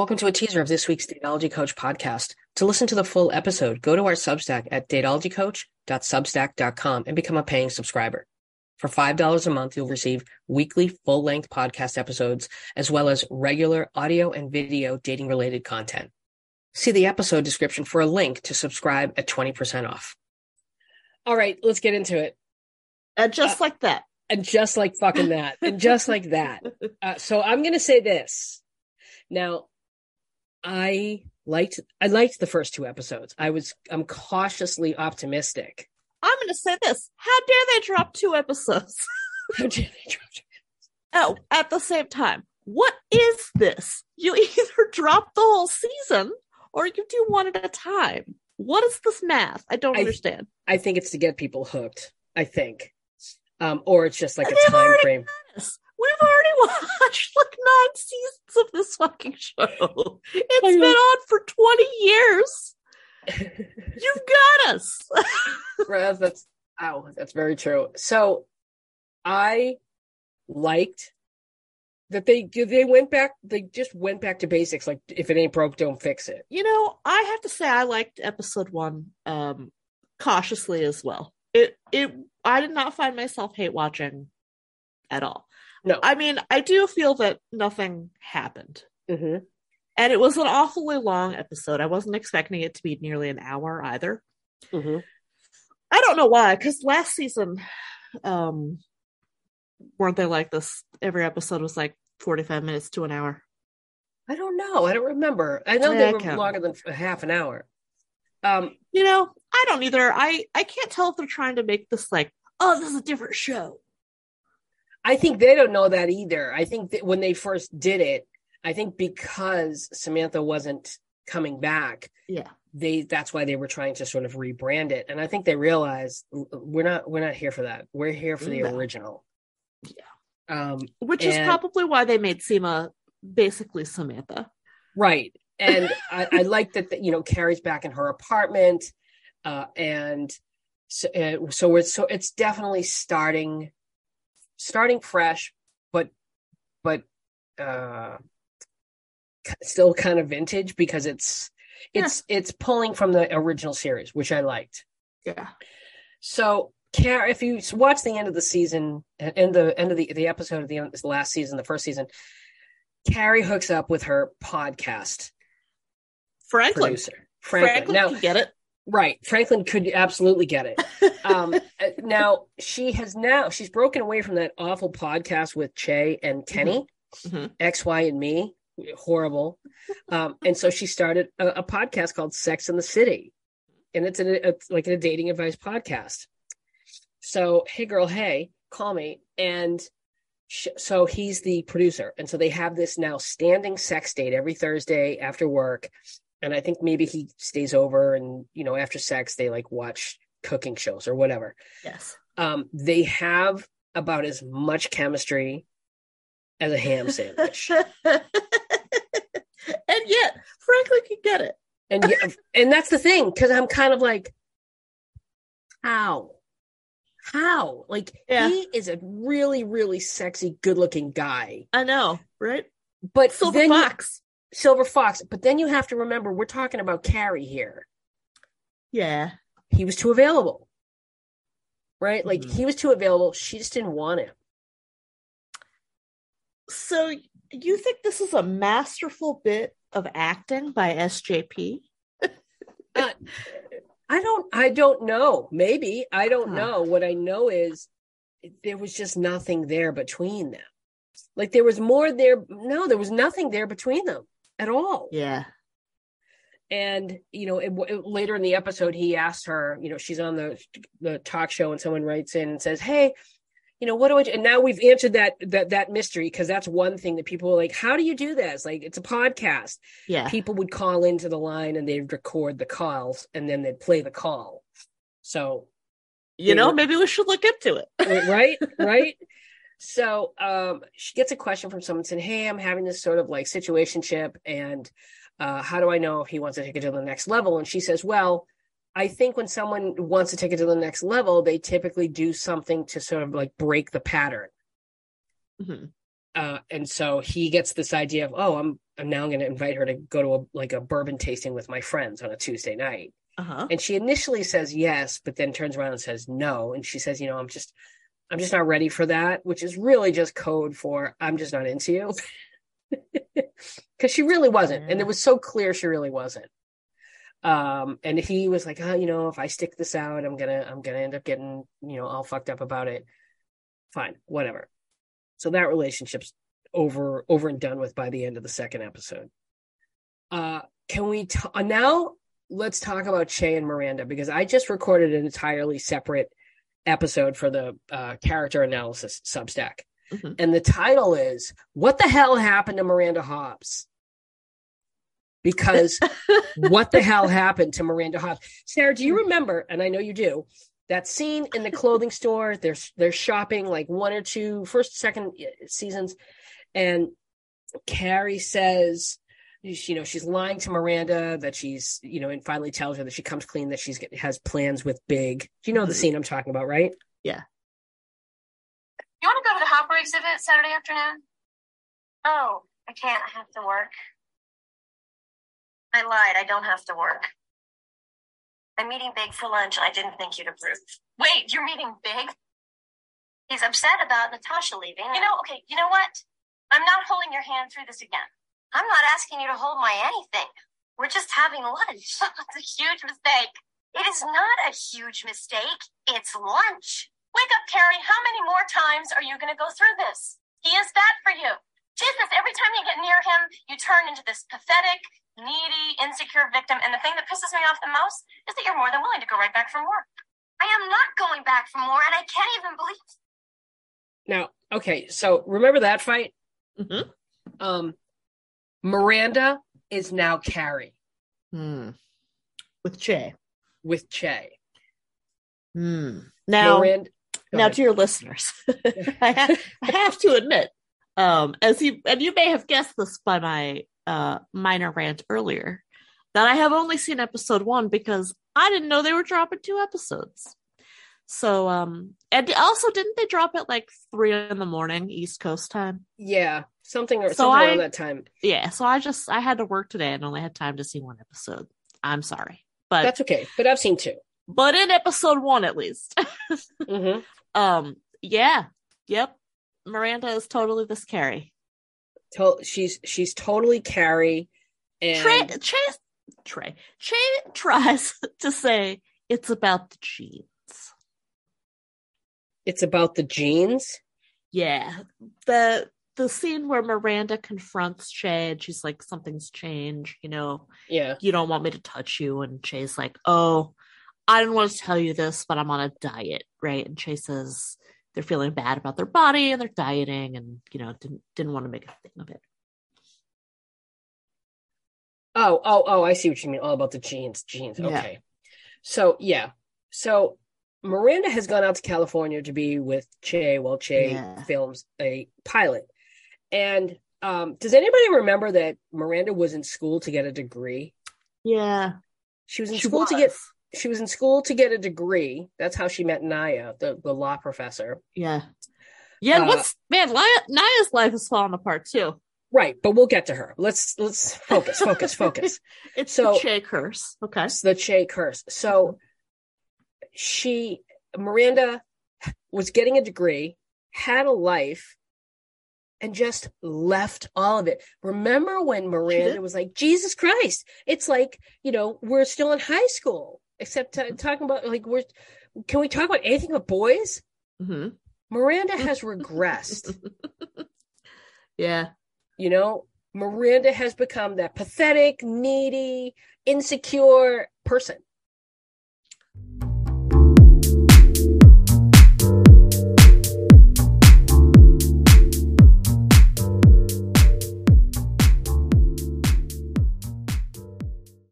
Welcome to a teaser of this week's Dateology Coach podcast. To listen to the full episode, go to our Substack at dateologycoach.substack.com and become a paying subscriber. For $5 a month, you'll receive weekly full length podcast episodes, as well as regular audio and video dating related content. See the episode description for a link to subscribe at 20% off. All right, let's get into it. And just uh, like that. And just like fucking that. and just like that. Uh, so I'm going to say this. Now, I liked I liked the first two episodes. I was I'm cautiously optimistic. I'm going to say this: How dare they drop two episodes? How dare they drop two? Oh, at the same time, what is this? You either drop the whole season or you do one at a time. What is this math? I don't I, understand. I think it's to get people hooked. I think, um, or it's just like and a time frame. We've already watched like nine seasons of this fucking show. It's been on for 20 years. You've got us. Raz, that's ow, that's very true. So I liked that they they went back they just went back to basics like if it ain't broke don't fix it you know i have to say i liked episode one um cautiously as well it it i did not find myself hate watching at all no. I mean, I do feel that nothing happened. Mm-hmm. And it was an awfully long episode. I wasn't expecting it to be nearly an hour either. Mm-hmm. I don't know why, because last season, um, weren't they like this? Every episode was like 45 minutes to an hour. I don't know. I don't remember. I know yeah, they were longer than half an hour. Um, you know, I don't either. I I can't tell if they're trying to make this like, oh, this is a different show. I think they don't know that either. I think that when they first did it, I think because Samantha wasn't coming back, yeah, they that's why they were trying to sort of rebrand it. And I think they realized we're not we're not here for that. We're here for the no. original. Yeah. Um, which and, is probably why they made Seema basically Samantha. Right. And I, I like that, the, you know, Carrie's back in her apartment. Uh, and so, uh, so it's, so it's definitely starting starting fresh, but but uh, still kind of vintage because it's it's yeah. it's pulling from the original series, which I liked. Yeah. So, Care, if you watch the end of the season, end the end of the the episode of the, end, last season, the first season, Carrie hooks up with her podcast Franklin. Producer. Franklin. Franklin now, get it. Right. Franklin could absolutely get it. Um, uh, now she has now she's broken away from that awful podcast with Che and Kenny, mm-hmm. mm-hmm. X, Y, and me. Horrible. Um, and so she started a, a, podcast called Sex in the City. And it's, a, it's like a dating advice podcast. So, hey girl, hey, call me. And sh- so he's the producer. And so they have this now standing sex date every Thursday after work and I think maybe he stays over and you know after sex they like watch cooking shows or whatever. Yes. Um, they have about as much chemistry as a ham sandwich. and yet Franklin can get it. And yeah, and that's the thing because I'm kind of like, how, how? Like yeah. he is a really really sexy, good looking guy. I know, right? But Silver Fox. Silver Fox. But then you have to remember we're talking about Carrie here. Yeah. He was too available. Right? Like mm-hmm. he was too available. She just didn't want him. So you think this is a masterful bit of acting by SJP? uh, I don't I don't know. Maybe. I don't huh. know. What I know is there was just nothing there between them. Like there was more there. No, there was nothing there between them at all. Yeah. And you know, it, it, later in the episode, he asked her. You know, she's on the the talk show, and someone writes in and says, "Hey, you know, what do I?" Do? And now we've answered that that that mystery because that's one thing that people are like, "How do you do this?" Like, it's a podcast. Yeah, people would call into the line and they'd record the calls, and then they'd play the call. So, you know, maybe we should look into it. right, right. So um, she gets a question from someone saying, Hey, I'm having this sort of like situation situationship, and uh, how do I know if he wants to take it to the next level? And she says, Well, I think when someone wants to take it to the next level, they typically do something to sort of like break the pattern. Mm-hmm. uh, and so he gets this idea of, oh, I'm I'm now going to invite her to go to a like a bourbon tasting with my friends on a Tuesday night. Uh-huh. And she initially says yes, but then turns around and says no. And she says, you know, I'm just I'm just not ready for that, which is really just code for I'm just not into you. Because she really wasn't. And it was so clear she really wasn't. Um, and he was like, oh, you know, if I stick this out, I'm gonna I'm gonna end up getting, you know, all fucked up about it. Fine, whatever. So that relationship's over over and done with by the end of the second episode. Uh can we t- uh, now let's talk about Che and Miranda because I just recorded an entirely separate episode for the uh, character analysis Substack. Mm-hmm. And the title is What the Hell Happened to Miranda Hobbs? Because what the hell happened to Miranda Hobbs? Sarah, do you remember? And I know you do. That scene in the clothing store, they're they're shopping like one or two first, second uh, seasons, and Carrie says, you know, she's lying to Miranda that she's, you know, and finally tells her that she comes clean that she's has plans with Big. Do you know the mm-hmm. scene I'm talking about, right? Yeah. You want to go to the Hopper exhibit Saturday afternoon? Oh, I can't. I have to work. I lied. I don't have to work. I'm meeting Big for lunch. I didn't think you'd approve. Wait, you're meeting Big? He's upset about Natasha leaving. You know, okay, you know what? I'm not holding your hand through this again. I'm not asking you to hold my anything. We're just having lunch. it's a huge mistake. It is not a huge mistake. It's lunch. Wake up, Carrie. How many more times are you going to go through this? He is bad for you. Jesus, every time you get near him, you turn into this pathetic, needy, insecure victim. And the thing that pisses me off the most is that you're more than willing to go right back from work. I am not going back from war, and I can't even believe. Now, okay, so remember that fight? Mm-hmm. Um, Miranda is now Carrie. Hmm. With Che. With Che. Hmm. Now, Miranda, now ahead. to your listeners, I, ha- I, have to admit, um, as you and you may have guessed this by my uh, minor rant earlier, that I have only seen episode one because I didn't know they were dropping two episodes. So, um, and also didn't they drop at like three in the morning East Coast time? Yeah, something or so something I, around that time. Yeah, so I just I had to work today and only had time to see one episode. I'm sorry, but that's okay. But I've seen two but in episode one at least. mm-hmm. Um, yeah, yep. Miranda is totally this Carrie. To- she's she's totally Carrie. And Trey, Trey, Trey, Trey tries to say it's about the genes. It's about the genes. Yeah, the the scene where Miranda confronts Che and she's like, "Something's changed," you know. Yeah, you don't want me to touch you, and Che's like, "Oh, I didn't want to tell you this, but I'm on a diet, right? And Che says they're feeling bad about their body and they're dieting and, you know, didn't didn't want to make a thing of it. Oh, oh, oh, I see what you mean. All about the genes. Genes. Okay. Yeah. So yeah. So Miranda has gone out to California to be with Che while Che yeah. films a pilot. And um, does anybody remember that Miranda was in school to get a degree? Yeah. She was in she school was. to get she was in school to get a degree. That's how she met Nya, the, the law professor. Yeah. Yeah, uh, what's man, Nya's life is falling apart too. Right, but we'll get to her. Let's let's focus, focus, focus. it's so, the Che curse. Okay. It's the Che curse. So she Miranda was getting a degree, had a life, and just left all of it. Remember when Miranda was like, Jesus Christ, it's like, you know, we're still in high school except t- talking about like we're can we talk about anything but boys? Mm-hmm. miranda has regressed. Yeah. You know miranda has become that pathetic needy insecure person